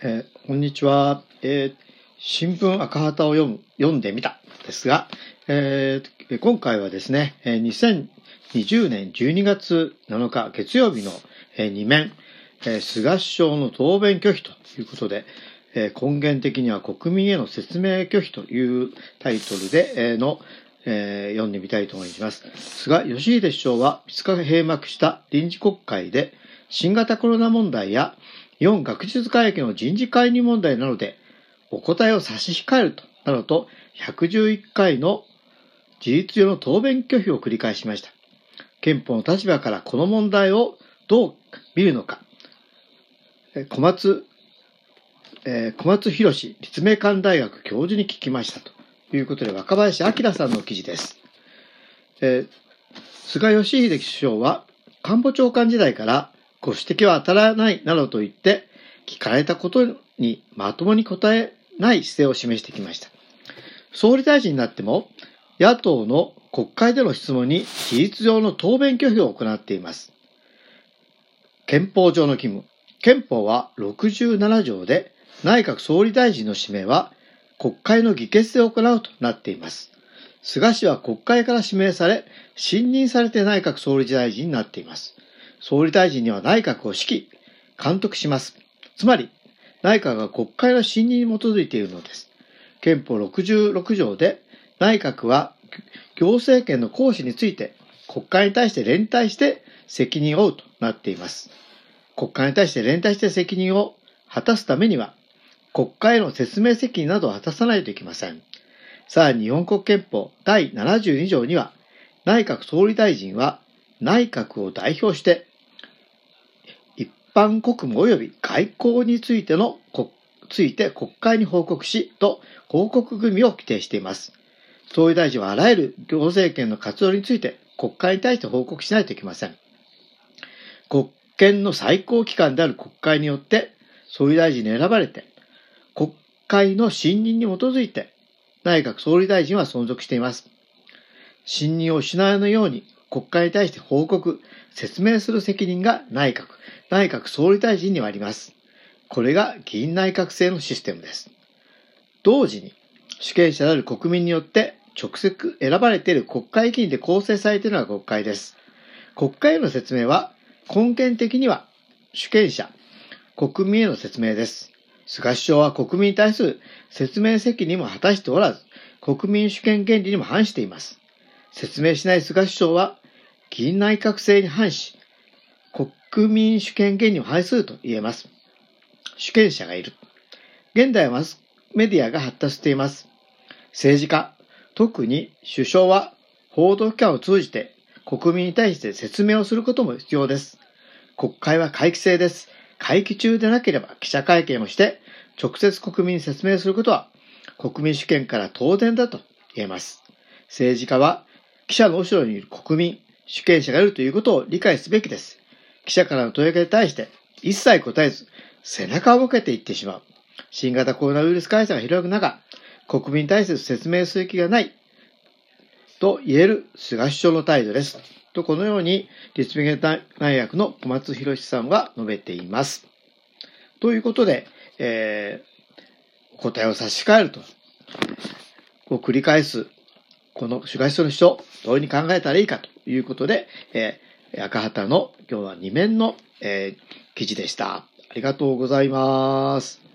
えー、こんにちは、えー、新聞赤旗を読む読んでみたですが、えー、今回はですね、2020年12月7日月曜日の2面、菅首相の答弁拒否ということで、根源的には国民への説明拒否というタイトルで、の、え読んでみたいと思います。菅義偉首相は5日閉幕した臨時国会で新型コロナ問題や日本学術会議の人事介入問題などでお答えを差し控えると、などと111回の事実上の答弁拒否を繰り返しました。憲法の立場からこの問題をどう見るのか、小松、えー、小松博士立命館大学教授に聞きましたということで、若林明さんの記事です。えー、菅義偉首相は官房長官時代からご指摘は当たらないなどと言って、聞かれたことにまともに答えない姿勢を示してきました。総理大臣になっても、野党の国会での質問に事実上の答弁拒否を行っています。憲法上の義務。憲法は67条で内閣総理大臣の指名は国会の議決で行うとなっています。菅氏は国会から指名され、信任されて内閣総理大臣になっています。総理大臣には内閣を指揮、監督します。つまり、内閣が国会の信任に基づいているのです。憲法66条で、内閣は行政権の行使について国会に対して連帯して責任を負うとなっています。国会に対して連帯して責任を果たすためには、国会の説明責任などを果たさないといけません。さらに日本国憲法第72条には、内閣総理大臣は内閣を代表して般国務及び外交についての、ついて国会に報告し、と報告組を規定しています。総理大臣はあらゆる行政権の活動について国会に対して報告しないといけません。国権の最高機関である国会によって総理大臣に選ばれて、国会の信任に基づいて内閣総理大臣は存続しています。信任を失わないように国会に対して報告、説明する責任が内閣、内閣総理大臣にはあります。これが議員内閣制のシステムです。同時に、主権者である国民によって直接選ばれている国会議員で構成されているのが国会です。国会への説明は根源的には主権者、国民への説明です。菅首相は国民に対する説明責任も果たしておらず、国民主権原理にも反しています。説明しない菅首相は議員内閣制に反し、国民主権原理を反すると言えます。主権者がいる。現代はマスメディアが発達しています。政治家、特に首相は報道機関を通じて国民に対して説明をすることも必要です。国会は会期制です。会期中でなければ記者会見をして直接国民に説明することは国民主権から当然だと言えます。政治家は記者の後ろにいる国民、主権者がいるということを理解すべきです。記者からの問いかけに対して一切答えず、背中を向けていってしまう。新型コロナウイルス感染が広がる中、国民に対する説明する気がないと言える菅首相の態度です。と、このように立命大学の小松博さんは述べています。ということで、えー、答えを差し替えると、を繰り返すこの主外の人、どういうふうに考えたらいいかということで、えー、赤旗の今日は2面の、えー、記事でした。ありがとうございます。